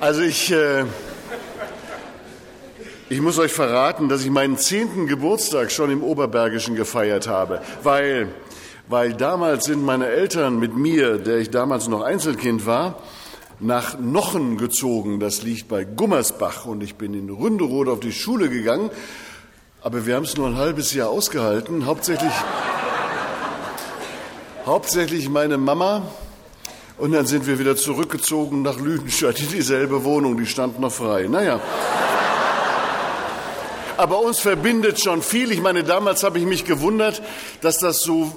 Also ich, äh, ich muss euch verraten, dass ich meinen zehnten Geburtstag schon im Oberbergischen gefeiert habe, weil, weil damals sind meine Eltern mit mir, der ich damals noch Einzelkind war, nach Nochen gezogen. Das liegt bei Gummersbach und ich bin in Ründerode auf die Schule gegangen. Aber wir haben es nur ein halbes Jahr ausgehalten. Hauptsächlich, hauptsächlich meine Mama. Und dann sind wir wieder zurückgezogen nach Lüdenscheid in dieselbe Wohnung. Die stand noch frei. Naja. Aber uns verbindet schon viel. Ich meine, damals habe ich mich gewundert, dass das so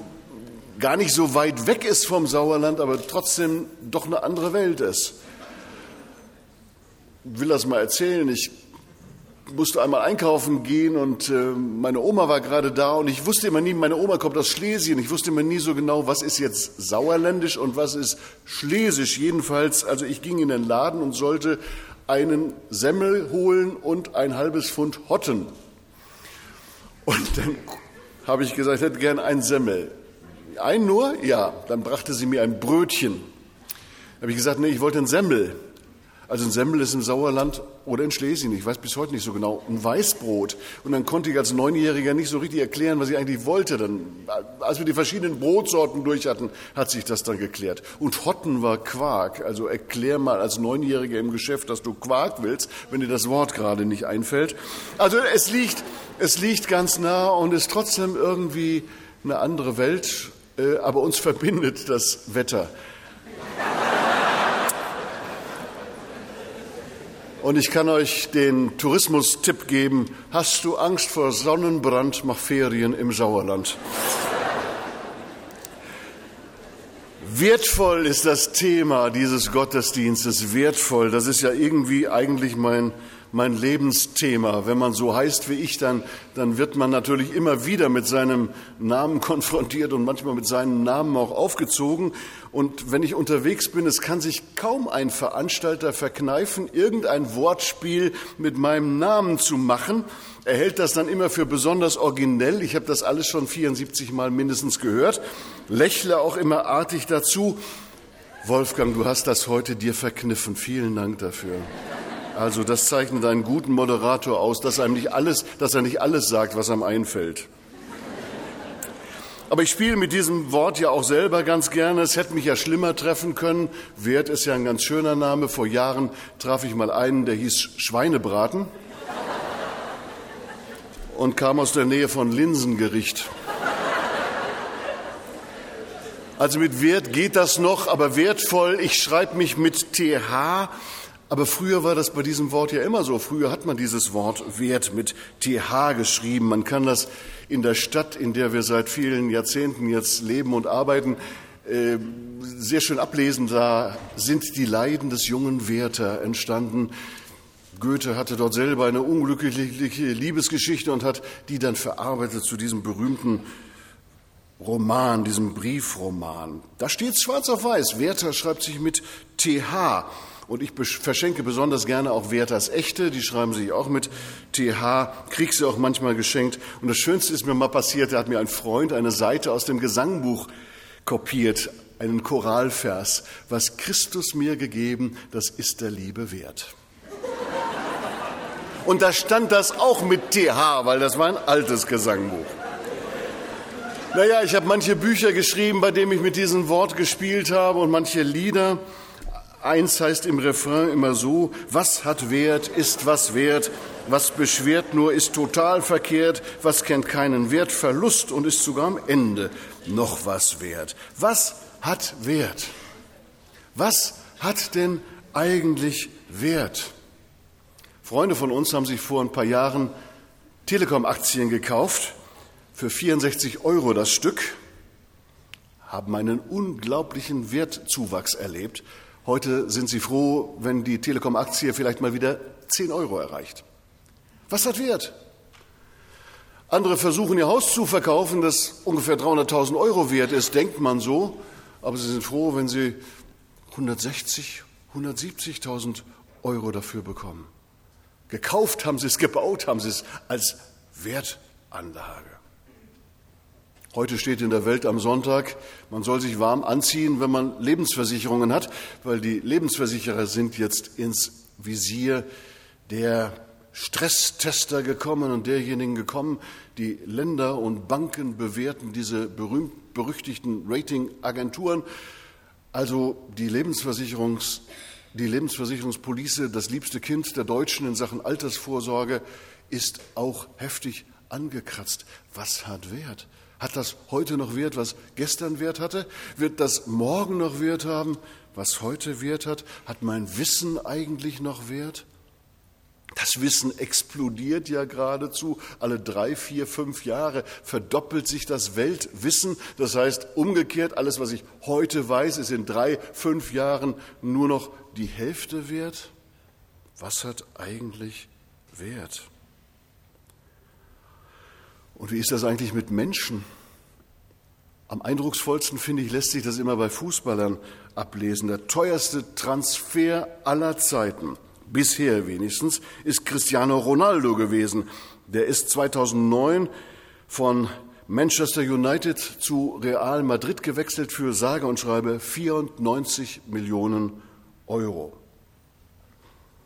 gar nicht so weit weg ist vom Sauerland, aber trotzdem doch eine andere Welt ist. Ich will das mal erzählen. Ich musste einmal einkaufen gehen und äh, meine Oma war gerade da und ich wusste immer nie, meine Oma kommt aus Schlesien, ich wusste immer nie so genau, was ist jetzt sauerländisch und was ist schlesisch. Jedenfalls, also ich ging in den Laden und sollte einen Semmel holen und ein halbes Pfund Hotten. Und dann habe ich gesagt, ich hätte gern ein Semmel. Ein nur? Ja. Dann brachte sie mir ein Brötchen. Da habe ich gesagt, nee, ich wollte ein Semmel. Also ein Semmel ist im Sauerland oder in Schlesien, ich weiß bis heute nicht so genau, ein Weißbrot. Und dann konnte ich als Neunjähriger nicht so richtig erklären, was ich eigentlich wollte. Dann, als wir die verschiedenen Brotsorten durch hatten, hat sich das dann geklärt. Und Hotten war Quark. Also erklär mal als Neunjähriger im Geschäft, dass du Quark willst, wenn dir das Wort gerade nicht einfällt. Also es liegt, es liegt ganz nah und ist trotzdem irgendwie eine andere Welt äh, aber uns verbindet das Wetter. Und ich kann euch den Tourismus-Tipp geben. Hast du Angst vor Sonnenbrand, mach Ferien im Sauerland. Wertvoll ist das Thema dieses Gottesdienstes. Wertvoll, das ist ja irgendwie eigentlich mein mein Lebensthema. Wenn man so heißt wie ich, dann, dann wird man natürlich immer wieder mit seinem Namen konfrontiert und manchmal mit seinem Namen auch aufgezogen. Und wenn ich unterwegs bin, es kann sich kaum ein Veranstalter verkneifen, irgendein Wortspiel mit meinem Namen zu machen. Er hält das dann immer für besonders originell. Ich habe das alles schon 74 Mal mindestens gehört. Lächle auch immer artig dazu. Wolfgang, du hast das heute dir verkniffen. Vielen Dank dafür. Also das zeichnet einen guten Moderator aus, dass, einem nicht alles, dass er nicht alles sagt, was einem einfällt. Aber ich spiele mit diesem Wort ja auch selber ganz gerne. Es hätte mich ja schlimmer treffen können. Wert ist ja ein ganz schöner Name. Vor Jahren traf ich mal einen, der hieß Schweinebraten und kam aus der Nähe von Linsengericht. Also mit Wert geht das noch, aber wertvoll. Ich schreibe mich mit TH aber früher war das bei diesem Wort ja immer so. Früher hat man dieses Wort Wert mit TH geschrieben. Man kann das in der Stadt, in der wir seit vielen Jahrzehnten jetzt leben und arbeiten, äh, sehr schön ablesen. Da sind die Leiden des jungen Werther entstanden. Goethe hatte dort selber eine unglückliche Liebesgeschichte und hat die dann verarbeitet zu diesem berühmten Roman, diesem Briefroman. Da steht schwarz auf weiß. Werther schreibt sich mit TH. Und ich verschenke besonders gerne auch Werthers Echte, die schreiben sich auch mit TH, krieg sie auch manchmal geschenkt. Und das Schönste ist mir mal passiert, da hat mir ein Freund eine Seite aus dem Gesangbuch kopiert, einen Choralvers. Was Christus mir gegeben, das ist der Liebe wert. Und da stand das auch mit TH, weil das war ein altes Gesangbuch. Naja, ich habe manche Bücher geschrieben, bei denen ich mit diesem Wort gespielt habe und manche Lieder. Eins heißt im Refrain immer so, was hat Wert, ist was wert, was beschwert nur, ist total verkehrt, was kennt keinen Wertverlust und ist sogar am Ende noch was wert. Was hat Wert? Was hat denn eigentlich Wert? Freunde von uns haben sich vor ein paar Jahren Telekom-Aktien gekauft für 64 Euro das Stück, haben einen unglaublichen Wertzuwachs erlebt Heute sind Sie froh, wenn die Telekom-Aktie vielleicht mal wieder 10 Euro erreicht. Was hat Wert? Andere versuchen ihr Haus zu verkaufen, das ungefähr 300.000 Euro wert ist, denkt man so, aber sie sind froh, wenn sie 160, 170.000 Euro dafür bekommen. Gekauft haben sie es, gebaut haben sie es als Wertanlage. Heute steht in der Welt am Sonntag, man soll sich warm anziehen, wenn man Lebensversicherungen hat, weil die Lebensversicherer sind jetzt ins Visier der Stresstester gekommen und derjenigen gekommen, die Länder und Banken bewerten, diese berühmt berüchtigten Ratingagenturen. Also die Lebensversicherungs die Lebensversicherungspolice, das liebste Kind der Deutschen in Sachen Altersvorsorge, ist auch heftig angekratzt. Was hat Wert? Hat das heute noch Wert, was gestern Wert hatte? Wird das morgen noch Wert haben, was heute Wert hat? Hat mein Wissen eigentlich noch Wert? Das Wissen explodiert ja geradezu. Alle drei, vier, fünf Jahre verdoppelt sich das Weltwissen. Das heißt, umgekehrt, alles, was ich heute weiß, ist in drei, fünf Jahren nur noch die Hälfte wert. Was hat eigentlich Wert? Und wie ist das eigentlich mit Menschen? Am eindrucksvollsten, finde ich, lässt sich das immer bei Fußballern ablesen. Der teuerste Transfer aller Zeiten, bisher wenigstens, ist Cristiano Ronaldo gewesen. Der ist 2009 von Manchester United zu Real Madrid gewechselt für sage und schreibe 94 Millionen Euro.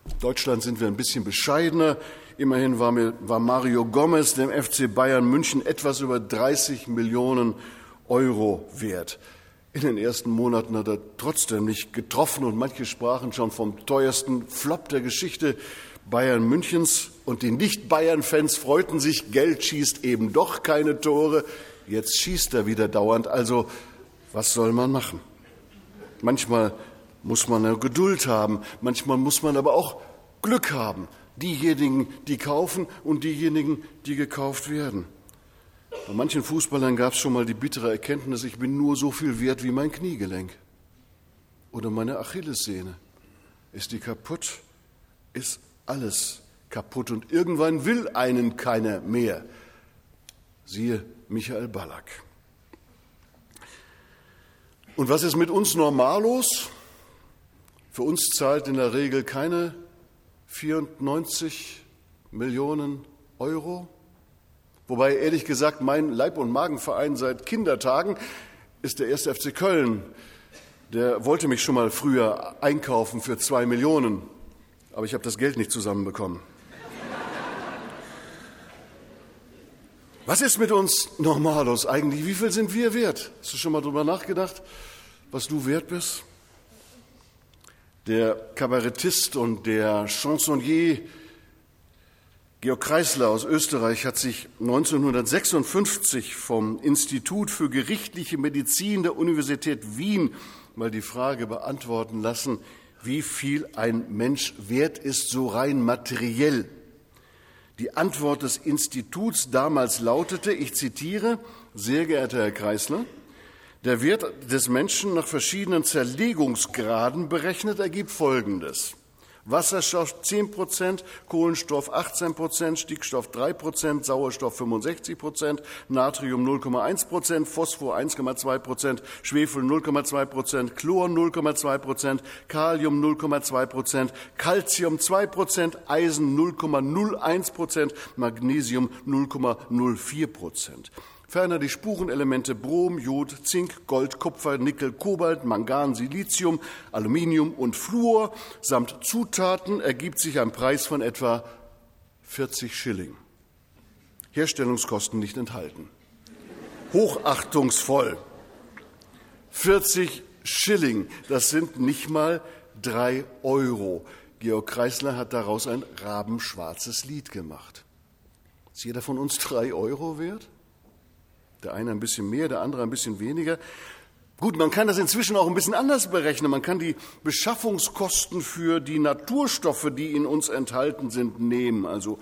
In Deutschland sind wir ein bisschen bescheidener. Immerhin war, mir, war Mario Gomez dem FC Bayern München etwas über 30 Millionen Euro wert. In den ersten Monaten hat er trotzdem nicht getroffen und manche sprachen schon vom teuersten Flop der Geschichte Bayern Münchens. Und die Nicht-Bayern-Fans freuten sich, Geld schießt eben doch keine Tore, jetzt schießt er wieder dauernd, also was soll man machen? Manchmal muss man Geduld haben, manchmal muss man aber auch Glück haben diejenigen, die kaufen und diejenigen, die gekauft werden. Bei manchen Fußballern gab es schon mal die bittere Erkenntnis, ich bin nur so viel wert wie mein Kniegelenk oder meine Achillessehne. Ist die kaputt, ist alles kaputt und irgendwann will einen keiner mehr. Siehe Michael Ballack. Und was ist mit uns normalos? Für uns zahlt in der Regel keine 94 Millionen Euro. Wobei ehrlich gesagt mein Leib- und Magenverein seit Kindertagen ist der erste FC Köln. Der wollte mich schon mal früher einkaufen für zwei Millionen, aber ich habe das Geld nicht zusammenbekommen. Was ist mit uns Normalos eigentlich? Wie viel sind wir wert? Hast du schon mal darüber nachgedacht, was du wert bist? Der Kabarettist und der Chansonnier Georg Kreisler aus Österreich hat sich 1956 vom Institut für gerichtliche Medizin der Universität Wien mal die Frage beantworten lassen, wie viel ein Mensch wert ist, so rein materiell. Die Antwort des Instituts damals lautete, ich zitiere, sehr geehrter Herr Kreisler, der Wert des Menschen nach verschiedenen Zerlegungsgraden berechnet ergibt Folgendes. Wasserstoff 10 Prozent, Kohlenstoff 18 Prozent, Stickstoff 3 Prozent, Sauerstoff 65 Prozent, Natrium 0,1 Prozent, Phosphor 1,2 Prozent, Schwefel 0,2 Prozent, Chlor 0,2 Prozent, Kalium 0,2 Prozent, Calcium 2 Prozent, Eisen 0,01 Prozent, Magnesium 0,04 Prozent. Ferner die Spurenelemente Brom, Jod, Zink, Gold, Kupfer, Nickel, Kobalt, Mangan, Silizium, Aluminium und Fluor samt Zutaten ergibt sich ein Preis von etwa 40 Schilling. Herstellungskosten nicht enthalten. Hochachtungsvoll. 40 Schilling, das sind nicht mal drei Euro. Georg Kreisler hat daraus ein rabenschwarzes Lied gemacht. Ist jeder von uns drei Euro wert? Der eine ein bisschen mehr, der andere ein bisschen weniger. Gut, man kann das inzwischen auch ein bisschen anders berechnen. Man kann die Beschaffungskosten für die Naturstoffe, die in uns enthalten sind, nehmen. Also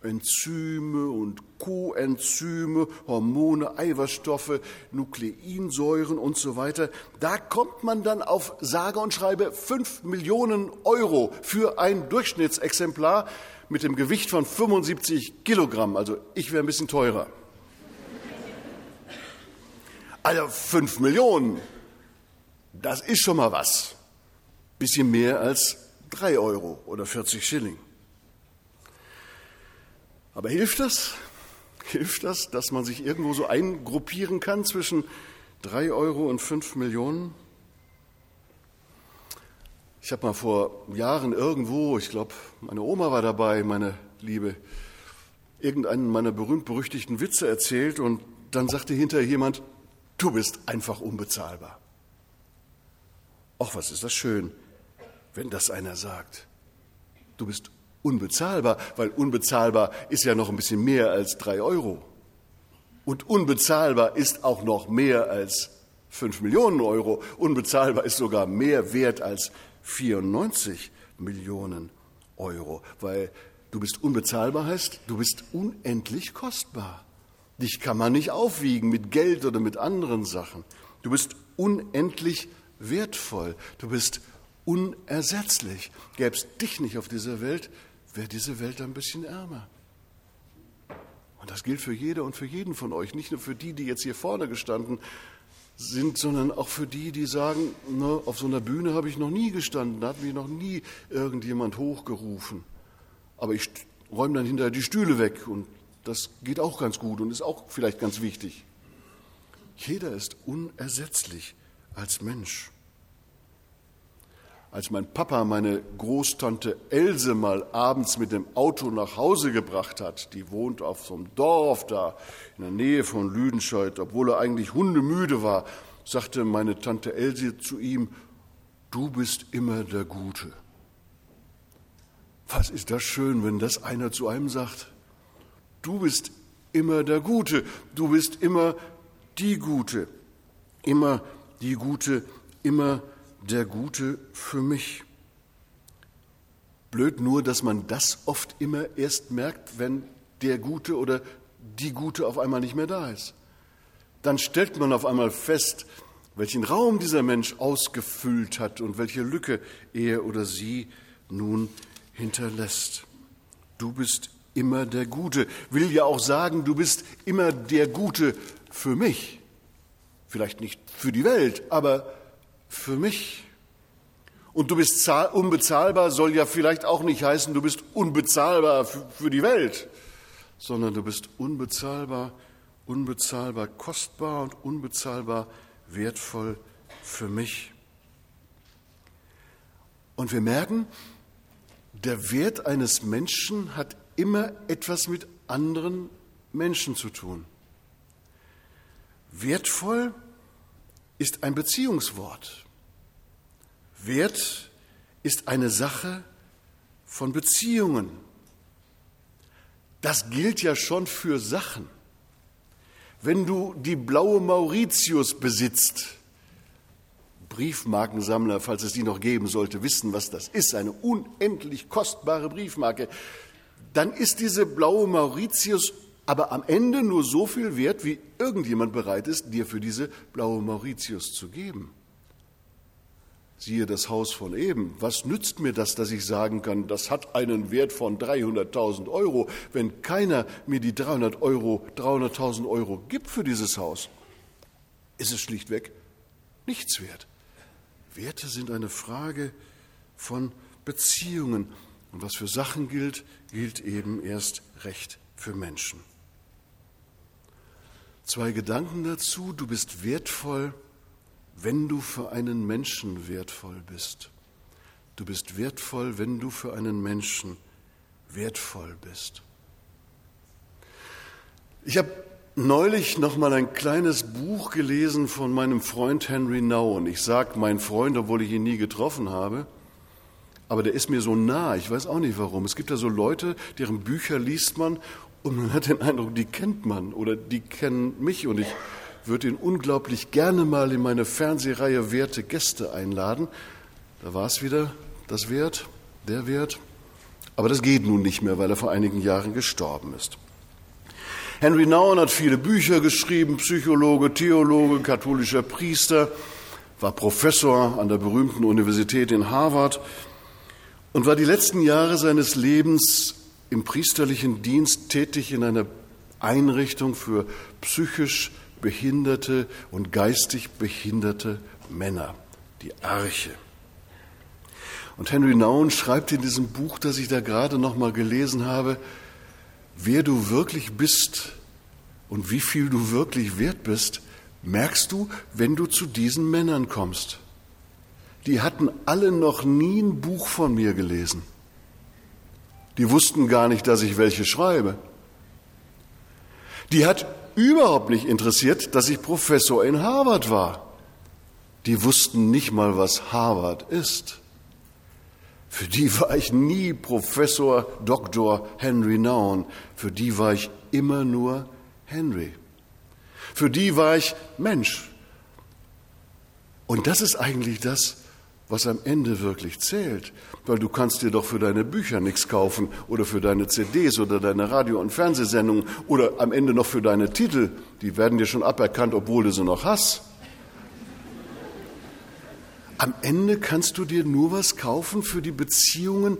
Enzyme und Coenzyme, Hormone, Eiweißstoffe, Nukleinsäuren und so weiter. Da kommt man dann auf sage und schreibe fünf Millionen Euro für ein Durchschnittsexemplar mit dem Gewicht von 75 Kilogramm. Also ich wäre ein bisschen teurer. Also fünf Millionen, das ist schon mal was. Bisschen mehr als drei Euro oder 40 Schilling. Aber hilft das? Hilft das, dass man sich irgendwo so eingruppieren kann zwischen drei Euro und fünf Millionen? Ich habe mal vor Jahren irgendwo, ich glaube, meine Oma war dabei, meine Liebe, irgendeinen meiner berühmt-berüchtigten Witze erzählt und dann sagte hinterher jemand, du bist einfach unbezahlbar. Ach, was ist das schön, wenn das einer sagt. Du bist unbezahlbar, weil unbezahlbar ist ja noch ein bisschen mehr als drei Euro. Und unbezahlbar ist auch noch mehr als fünf Millionen Euro. Unbezahlbar ist sogar mehr wert als 94 Millionen Euro, weil du bist unbezahlbar heißt, du bist unendlich kostbar. Dich kann man nicht aufwiegen mit Geld oder mit anderen Sachen. Du bist unendlich wertvoll. Du bist unersetzlich. Gäbe es dich nicht auf dieser Welt, wäre diese Welt ein bisschen ärmer. Und das gilt für jede und für jeden von euch, nicht nur für die, die jetzt hier vorne gestanden sind, sondern auch für die, die sagen, na, auf so einer Bühne habe ich noch nie gestanden, da hat mich noch nie irgendjemand hochgerufen. Aber ich räume dann hinterher die Stühle weg und das geht auch ganz gut und ist auch vielleicht ganz wichtig. Jeder ist unersetzlich als Mensch. Als mein Papa meine Großtante Else mal abends mit dem Auto nach Hause gebracht hat, die wohnt auf so einem Dorf da in der Nähe von Lüdenscheid, obwohl er eigentlich hundemüde war, sagte meine Tante Else zu ihm, du bist immer der Gute. Was ist das schön, wenn das einer zu einem sagt? Du bist immer der Gute, du bist immer die Gute, immer die Gute, immer der Gute für mich. Blöd nur, dass man das oft immer erst merkt, wenn der Gute oder die Gute auf einmal nicht mehr da ist. Dann stellt man auf einmal fest, welchen Raum dieser Mensch ausgefüllt hat und welche Lücke er oder sie nun hinterlässt. Du bist immer der Gute, will ja auch sagen, du bist immer der Gute für mich. Vielleicht nicht für die Welt, aber für mich. Und du bist unbezahlbar soll ja vielleicht auch nicht heißen, du bist unbezahlbar für die Welt, sondern du bist unbezahlbar, unbezahlbar kostbar und unbezahlbar wertvoll für mich. Und wir merken, der Wert eines Menschen hat immer etwas mit anderen Menschen zu tun. Wertvoll ist ein Beziehungswort. Wert ist eine Sache von Beziehungen. Das gilt ja schon für Sachen. Wenn du die blaue Mauritius besitzt, Briefmarkensammler, falls es die noch geben sollte, wissen, was das ist, eine unendlich kostbare Briefmarke, dann ist diese blaue Mauritius aber am Ende nur so viel wert, wie irgendjemand bereit ist, dir für diese blaue Mauritius zu geben. Siehe das Haus von eben. Was nützt mir das, dass ich sagen kann, das hat einen Wert von 300.000 Euro, wenn keiner mir die 300 Euro, 300.000 Euro gibt für dieses Haus? Ist es schlichtweg nichts wert. Werte sind eine Frage von Beziehungen. Und was für Sachen gilt, gilt eben erst recht für Menschen. Zwei Gedanken dazu. Du bist wertvoll, wenn du für einen Menschen wertvoll bist. Du bist wertvoll, wenn du für einen Menschen wertvoll bist. Ich habe neulich noch mal ein kleines Buch gelesen von meinem Freund Henry Nouwen. Ich sage mein Freund, obwohl ich ihn nie getroffen habe. Aber der ist mir so nah, ich weiß auch nicht warum. Es gibt ja so Leute, deren Bücher liest man und man hat den Eindruck, die kennt man oder die kennen mich und ich würde ihn unglaublich gerne mal in meine Fernsehreihe Werte Gäste einladen. Da war es wieder, das Wert, der Wert. Aber das geht nun nicht mehr, weil er vor einigen Jahren gestorben ist. Henry Nouwen hat viele Bücher geschrieben, Psychologe, Theologe, katholischer Priester, war Professor an der berühmten Universität in Harvard und war die letzten Jahre seines Lebens im priesterlichen Dienst tätig in einer Einrichtung für psychisch behinderte und geistig behinderte Männer, die Arche. Und Henry Nouwen schreibt in diesem Buch, das ich da gerade noch mal gelesen habe, wer du wirklich bist, und wie viel du wirklich wert bist, merkst du, wenn du zu diesen Männern kommst. Die hatten alle noch nie ein Buch von mir gelesen. Die wussten gar nicht, dass ich welche schreibe. Die hat überhaupt nicht interessiert, dass ich Professor in Harvard war. Die wussten nicht mal, was Harvard ist. Für die war ich nie Professor Dr. Henry Naun. Für die war ich immer nur Henry. Für die war ich Mensch. Und das ist eigentlich das, was am Ende wirklich zählt. Weil du kannst dir doch für deine Bücher nichts kaufen oder für deine CDs oder deine Radio- und Fernsehsendungen oder am Ende noch für deine Titel. Die werden dir schon aberkannt, obwohl du sie noch hast. Am Ende kannst du dir nur was kaufen für die Beziehungen,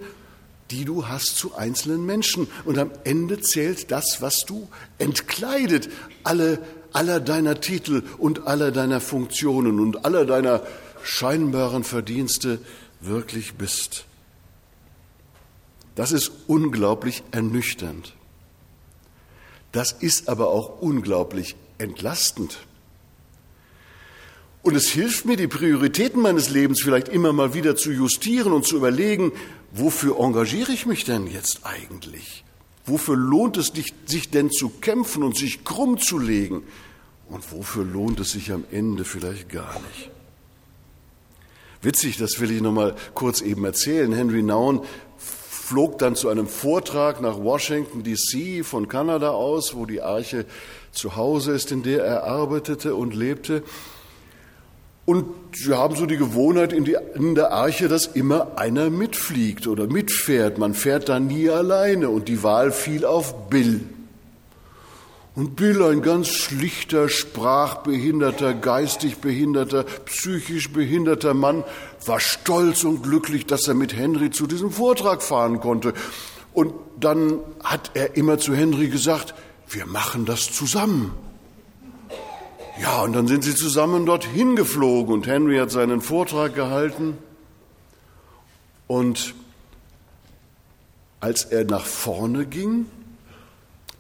die du hast zu einzelnen Menschen. Und am Ende zählt das, was du entkleidet, alle, aller deiner Titel und aller deiner Funktionen und aller deiner scheinbaren Verdienste wirklich bist. Das ist unglaublich ernüchternd. Das ist aber auch unglaublich entlastend. Und es hilft mir, die Prioritäten meines Lebens vielleicht immer mal wieder zu justieren und zu überlegen, wofür engagiere ich mich denn jetzt eigentlich? Wofür lohnt es sich denn zu kämpfen und sich krumm zu legen? Und wofür lohnt es sich am Ende vielleicht gar nicht? Witzig, das will ich noch mal kurz eben erzählen. Henry Naun flog dann zu einem Vortrag nach Washington DC von Kanada aus, wo die Arche zu Hause ist, in der er arbeitete und lebte. Und wir haben so die Gewohnheit in, die, in, der Arche, dass immer einer mitfliegt oder mitfährt. Man fährt da nie alleine und die Wahl fiel auf Bill. Und Bill, ein ganz schlichter, sprachbehinderter, geistig behinderter, psychisch behinderter Mann, war stolz und glücklich, dass er mit Henry zu diesem Vortrag fahren konnte. Und dann hat er immer zu Henry gesagt, wir machen das zusammen. Ja, und dann sind sie zusammen dorthin geflogen und Henry hat seinen Vortrag gehalten. Und als er nach vorne ging,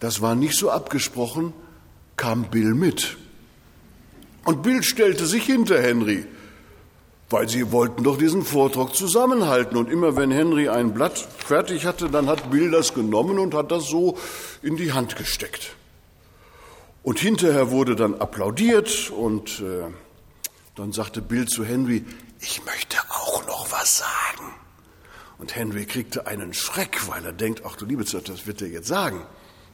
das war nicht so abgesprochen, kam Bill mit. Und Bill stellte sich hinter Henry, weil sie wollten doch diesen Vortrag zusammenhalten. Und immer wenn Henry ein Blatt fertig hatte, dann hat Bill das genommen und hat das so in die Hand gesteckt. Und hinterher wurde dann applaudiert und äh, dann sagte Bill zu Henry, ich möchte auch noch was sagen. Und Henry kriegte einen Schreck, weil er denkt, ach du liebe Zeit, das wird er jetzt sagen.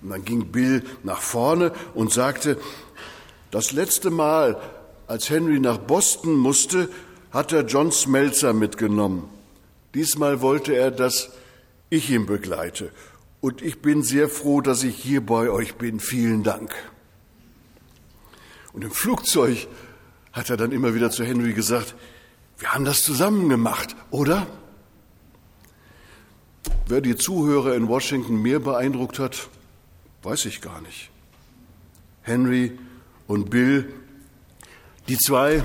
Und dann ging Bill nach vorne und sagte, das letzte Mal, als Henry nach Boston musste, hat er John Smelzer mitgenommen. Diesmal wollte er, dass ich ihn begleite. Und ich bin sehr froh, dass ich hier bei euch bin. Vielen Dank. Und im Flugzeug hat er dann immer wieder zu Henry gesagt, wir haben das zusammen gemacht, oder? Wer die Zuhörer in Washington mehr beeindruckt hat, weiß ich gar nicht. Henry und Bill, die zwei,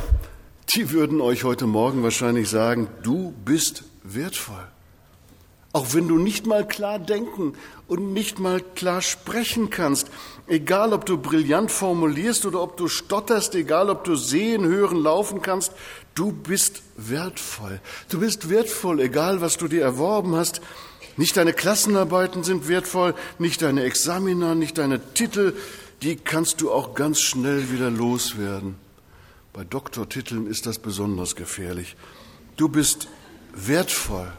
die würden euch heute Morgen wahrscheinlich sagen, du bist wertvoll. Auch wenn du nicht mal klar denken und nicht mal klar sprechen kannst, egal ob du brillant formulierst oder ob du stotterst, egal ob du sehen, hören, laufen kannst, du bist wertvoll. Du bist wertvoll, egal was du dir erworben hast. Nicht deine Klassenarbeiten sind wertvoll, nicht deine Examina, nicht deine Titel, die kannst du auch ganz schnell wieder loswerden. Bei Doktortiteln ist das besonders gefährlich. Du bist wertvoll.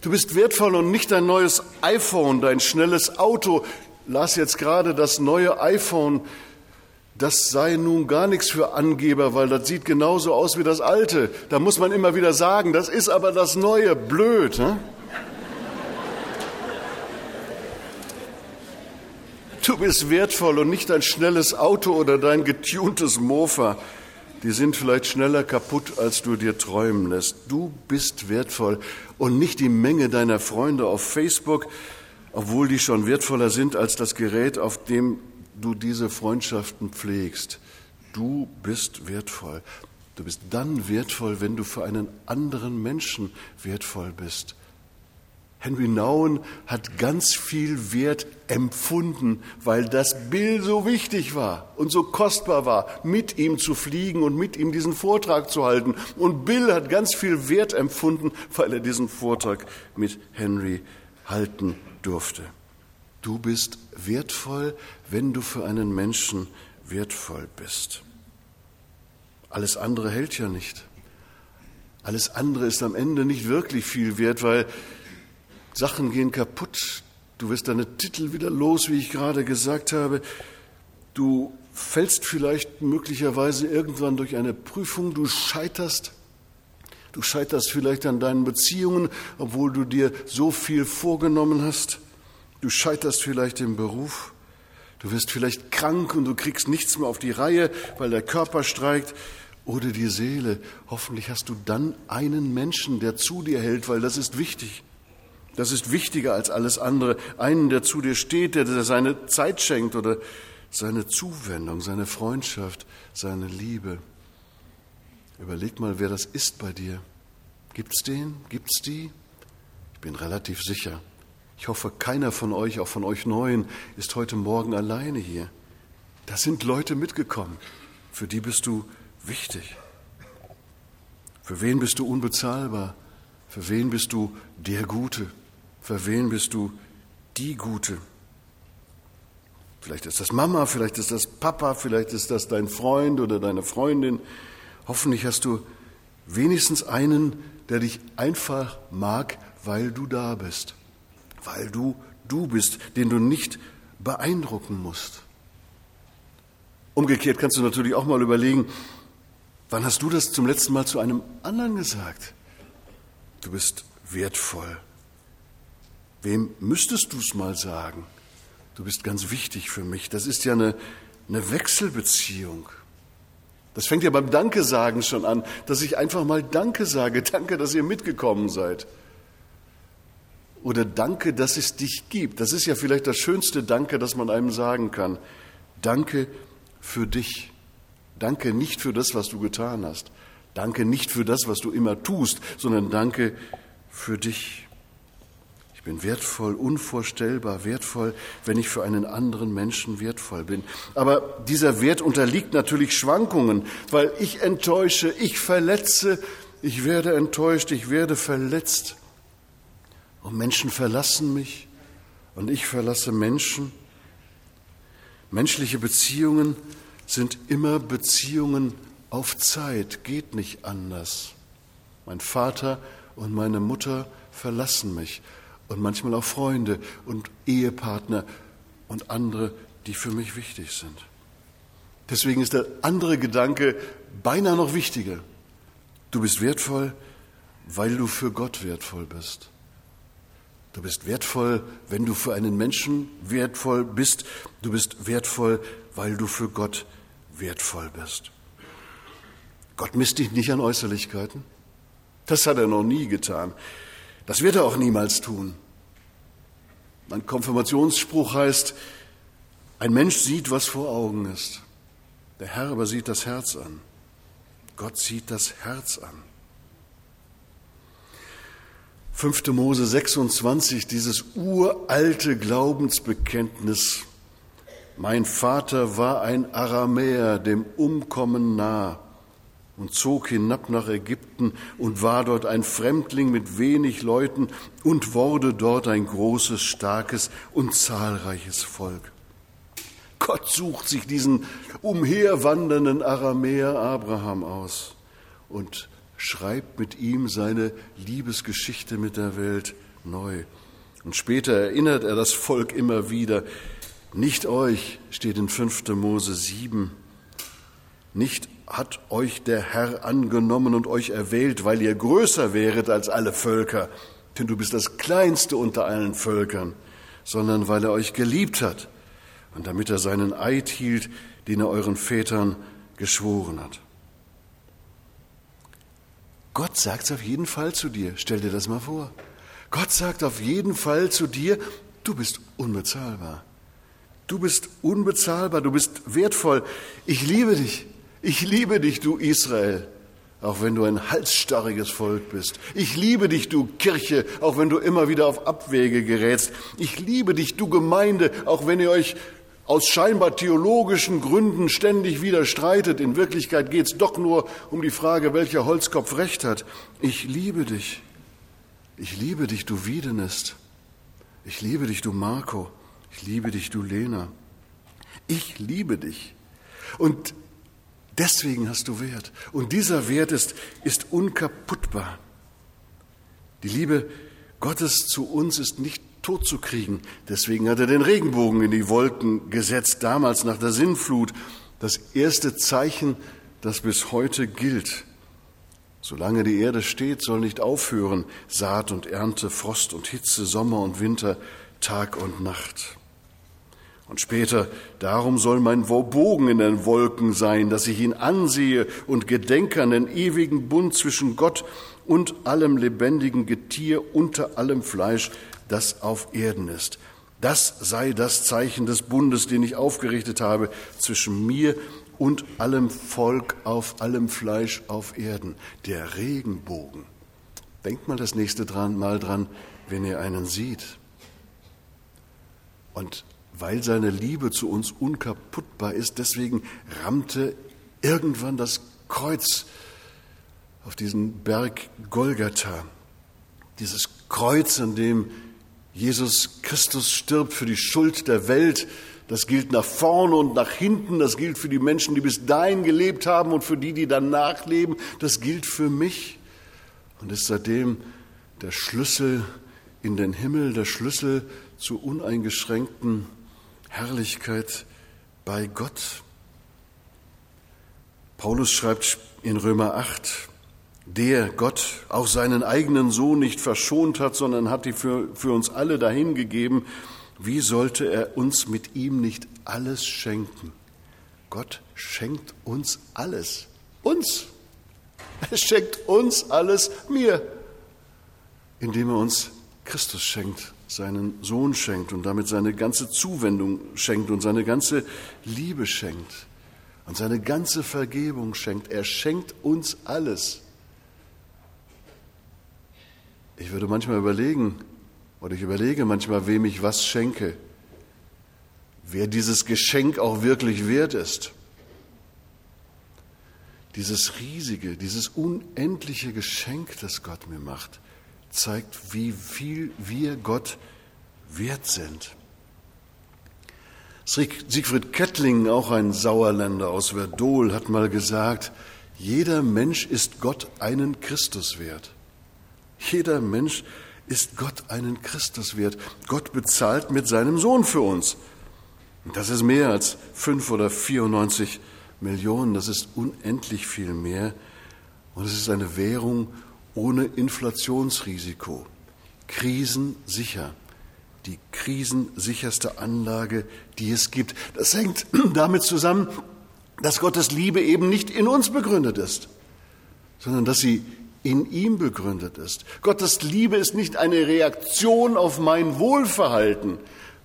Du bist wertvoll und nicht dein neues iPhone, dein schnelles Auto. Las jetzt gerade das neue iPhone. Das sei nun gar nichts für Angeber, weil das sieht genauso aus wie das alte. Da muss man immer wieder sagen, das ist aber das neue. Blöd. Ne? Du bist wertvoll und nicht dein schnelles Auto oder dein getuntes Mofa. Die sind vielleicht schneller kaputt, als du dir träumen lässt. Du bist wertvoll und nicht die Menge deiner Freunde auf Facebook, obwohl die schon wertvoller sind als das Gerät, auf dem du diese Freundschaften pflegst. Du bist wertvoll. Du bist dann wertvoll, wenn du für einen anderen Menschen wertvoll bist. Henry Nouwen hat ganz viel Wert empfunden, weil das Bill so wichtig war und so kostbar war, mit ihm zu fliegen und mit ihm diesen Vortrag zu halten. Und Bill hat ganz viel Wert empfunden, weil er diesen Vortrag mit Henry halten durfte. Du bist wertvoll, wenn du für einen Menschen wertvoll bist. Alles andere hält ja nicht. Alles andere ist am Ende nicht wirklich viel wert, weil Sachen gehen kaputt. Du wirst deine Titel wieder los, wie ich gerade gesagt habe. Du fällst vielleicht möglicherweise irgendwann durch eine Prüfung, du scheiterst. Du scheiterst vielleicht an deinen Beziehungen, obwohl du dir so viel vorgenommen hast. Du scheiterst vielleicht im Beruf. Du wirst vielleicht krank und du kriegst nichts mehr auf die Reihe, weil der Körper streikt oder die Seele. Hoffentlich hast du dann einen Menschen, der zu dir hält, weil das ist wichtig. Das ist wichtiger als alles andere. Einen, der zu dir steht, der dir seine Zeit schenkt oder seine Zuwendung, seine Freundschaft, seine Liebe. Überleg mal, wer das ist bei dir. Gibt's den? Gibt's die? Ich bin relativ sicher. Ich hoffe, keiner von euch, auch von euch Neuen, ist heute Morgen alleine hier. Da sind Leute mitgekommen. Für die bist du wichtig. Für wen bist du unbezahlbar? Für wen bist du der Gute? Für wen bist du die Gute? Vielleicht ist das Mama, vielleicht ist das Papa, vielleicht ist das dein Freund oder deine Freundin. Hoffentlich hast du wenigstens einen, der dich einfach mag, weil du da bist weil du du bist, den du nicht beeindrucken musst. Umgekehrt kannst du natürlich auch mal überlegen, wann hast du das zum letzten Mal zu einem anderen gesagt? Du bist wertvoll. Wem müsstest du es mal sagen? Du bist ganz wichtig für mich. Das ist ja eine, eine Wechselbeziehung. Das fängt ja beim Danke sagen schon an, dass ich einfach mal Danke sage. Danke, dass ihr mitgekommen seid oder Danke, dass es dich gibt. Das ist ja vielleicht das schönste Danke, das man einem sagen kann. Danke für dich. Danke nicht für das, was du getan hast. Danke nicht für das, was du immer tust, sondern danke für dich. Bin wertvoll, unvorstellbar wertvoll, wenn ich für einen anderen Menschen wertvoll bin. Aber dieser Wert unterliegt natürlich Schwankungen, weil ich enttäusche, ich verletze, ich werde enttäuscht, ich werde verletzt. Und Menschen verlassen mich und ich verlasse Menschen. Menschliche Beziehungen sind immer Beziehungen auf Zeit, geht nicht anders. Mein Vater und meine Mutter verlassen mich und manchmal auch Freunde und Ehepartner und andere, die für mich wichtig sind. Deswegen ist der andere Gedanke beinahe noch wichtiger. Du bist wertvoll, weil du für Gott wertvoll bist. Du bist wertvoll, wenn du für einen Menschen wertvoll bist. Du bist wertvoll, weil du für Gott wertvoll bist. Gott misst dich nicht an Äußerlichkeiten. Das hat er noch nie getan. Das wird er auch niemals tun. Mein Konfirmationsspruch heißt, ein Mensch sieht, was vor Augen ist. Der Herr aber sieht das Herz an. Gott sieht das Herz an. 5. Mose 26, dieses uralte Glaubensbekenntnis. Mein Vater war ein Aramäer, dem Umkommen nah, und zog hinab nach Ägypten und war dort ein Fremdling mit wenig Leuten und wurde dort ein großes, starkes und zahlreiches Volk. Gott sucht sich diesen umherwandernden Aramäer Abraham aus und schreibt mit ihm seine Liebesgeschichte mit der Welt neu. Und später erinnert er das Volk immer wieder, nicht euch, steht in 5. Mose 7, nicht hat euch der Herr angenommen und euch erwählt, weil ihr größer wäret als alle Völker, denn du bist das kleinste unter allen Völkern, sondern weil er euch geliebt hat und damit er seinen Eid hielt, den er euren Vätern geschworen hat. Gott sagt es auf jeden Fall zu dir. Stell dir das mal vor. Gott sagt auf jeden Fall zu dir, du bist unbezahlbar. Du bist unbezahlbar, du bist wertvoll. Ich liebe dich. Ich liebe dich, du Israel. auch wenn du ein halsstarriges Volk bist. Ich liebe dich, du Kirche, auch wenn du immer wieder auf Abwege gerätst. Ich liebe dich, du Gemeinde, auch wenn ihr euch aus scheinbar theologischen Gründen ständig wieder streitet. In Wirklichkeit geht es doch nur um die Frage, welcher Holzkopf recht hat. Ich liebe dich. Ich liebe dich, du Wiedenest. Ich liebe dich, du Marco. Ich liebe dich, du Lena. Ich liebe dich. Und deswegen hast du Wert. Und dieser Wert ist, ist unkaputtbar. Die Liebe Gottes zu uns ist nicht tot zu kriegen. Deswegen hat er den Regenbogen in die Wolken gesetzt, damals nach der Sinnflut. Das erste Zeichen, das bis heute gilt. Solange die Erde steht, soll nicht aufhören Saat und Ernte, Frost und Hitze, Sommer und Winter, Tag und Nacht. Und später, darum soll mein Bogen in den Wolken sein, dass ich ihn ansehe und gedenke an den ewigen Bund zwischen Gott und allem lebendigen Getier unter allem Fleisch, das auf Erden ist. Das sei das Zeichen des Bundes, den ich aufgerichtet habe zwischen mir und allem Volk auf allem Fleisch auf Erden, der Regenbogen. Denkt mal das nächste Mal dran, wenn ihr einen sieht. Und weil seine Liebe zu uns unkaputtbar ist, deswegen rammte irgendwann das Kreuz auf diesen Berg Golgatha. Dieses Kreuz, an dem Jesus Christus stirbt für die Schuld der Welt. Das gilt nach vorne und nach hinten. Das gilt für die Menschen, die bis dahin gelebt haben und für die, die danach leben. Das gilt für mich und ist seitdem der Schlüssel in den Himmel, der Schlüssel zur uneingeschränkten Herrlichkeit bei Gott. Paulus schreibt in Römer 8, der Gott auch seinen eigenen Sohn nicht verschont hat, sondern hat ihn für, für uns alle dahingegeben, wie sollte er uns mit ihm nicht alles schenken? Gott schenkt uns alles. Uns. Er schenkt uns alles, mir, indem er uns Christus schenkt, seinen Sohn schenkt und damit seine ganze Zuwendung schenkt und seine ganze Liebe schenkt und seine ganze Vergebung schenkt. Er schenkt uns alles. Ich würde manchmal überlegen, oder ich überlege manchmal, wem ich was schenke, wer dieses Geschenk auch wirklich wert ist. Dieses riesige, dieses unendliche Geschenk, das Gott mir macht, zeigt, wie viel wir Gott wert sind. Siegfried Kettling, auch ein Sauerländer aus Verdol, hat mal gesagt, jeder Mensch ist Gott einen Christus wert. Jeder Mensch ist Gott einen Christus wert. Gott bezahlt mit seinem Sohn für uns. Und das ist mehr als fünf oder 94 Millionen. Das ist unendlich viel mehr. Und es ist eine Währung ohne Inflationsrisiko. Krisensicher. Die krisensicherste Anlage, die es gibt. Das hängt damit zusammen, dass Gottes Liebe eben nicht in uns begründet ist, sondern dass sie in ihm begründet ist. Gottes Liebe ist nicht eine Reaktion auf mein Wohlverhalten.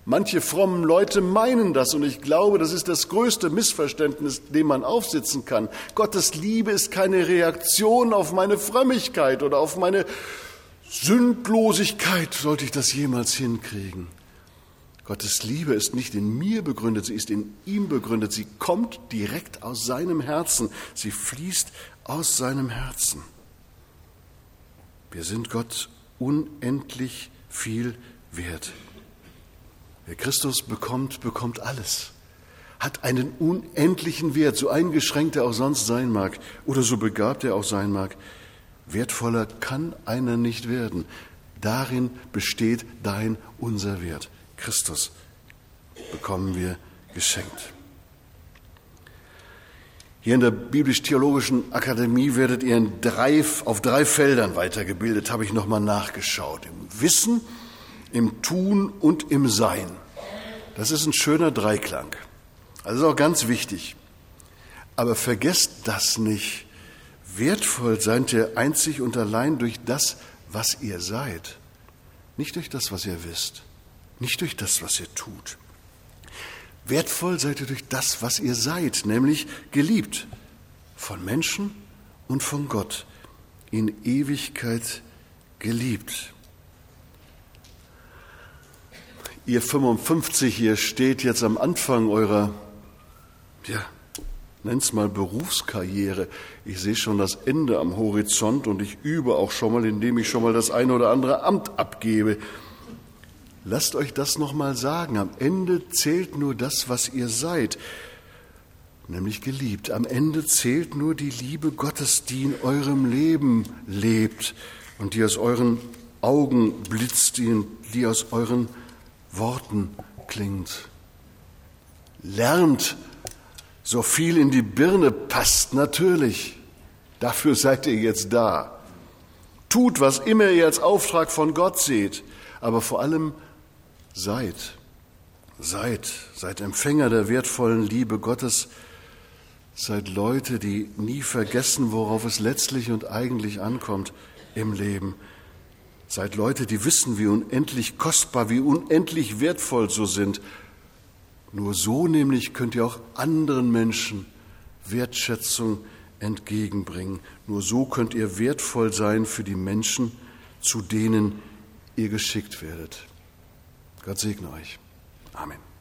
Manche frommen Leute meinen das und ich glaube, das ist das größte Missverständnis, dem man aufsitzen kann. Gottes Liebe ist keine Reaktion auf meine Frömmigkeit oder auf meine Sündlosigkeit, sollte ich das jemals hinkriegen. Gottes Liebe ist nicht in mir begründet, sie ist in ihm begründet. Sie kommt direkt aus seinem Herzen, sie fließt aus seinem Herzen. Wir sind Gott unendlich viel wert. Wer Christus bekommt, bekommt alles, hat einen unendlichen Wert, so eingeschränkt er auch sonst sein mag oder so begabt er auch sein mag. Wertvoller kann einer nicht werden. Darin besteht dein unser Wert. Christus bekommen wir geschenkt. Hier in der Biblisch-Theologischen Akademie werdet ihr drei, auf drei Feldern weitergebildet, habe ich nochmal nachgeschaut. Im Wissen, im Tun und im Sein. Das ist ein schöner Dreiklang. Das ist auch ganz wichtig. Aber vergesst das nicht. Wertvoll seid ihr einzig und allein durch das, was ihr seid. Nicht durch das, was ihr wisst. Nicht durch das, was ihr tut. Wertvoll seid ihr durch das, was ihr seid, nämlich geliebt von Menschen und von Gott in Ewigkeit geliebt. Ihr 55 hier steht jetzt am Anfang eurer, ja, nenn's mal Berufskarriere. Ich sehe schon das Ende am Horizont und ich übe auch schon mal, indem ich schon mal das eine oder andere Amt abgebe. Lasst euch das noch mal sagen. Am Ende zählt nur das, was ihr seid, nämlich geliebt. Am Ende zählt nur die Liebe Gottes, die in eurem Leben lebt und die aus euren Augen blitzt, die, die aus euren Worten klingt. Lernt, so viel in die Birne passt, natürlich. Dafür seid ihr jetzt da. Tut, was immer ihr als Auftrag von Gott seht, aber vor allem seid, seid, seid Empfänger der wertvollen Liebe Gottes, seid Leute, die nie vergessen, worauf es letztlich und eigentlich ankommt im Leben. Seid Leute, die wissen, wie unendlich kostbar, wie unendlich wertvoll so sind. Nur so nämlich könnt ihr auch anderen Menschen Wertschätzung entgegenbringen. Nur so könnt ihr wertvoll sein für die Menschen, zu denen ihr geschickt werdet. Gott segne euch. Amen.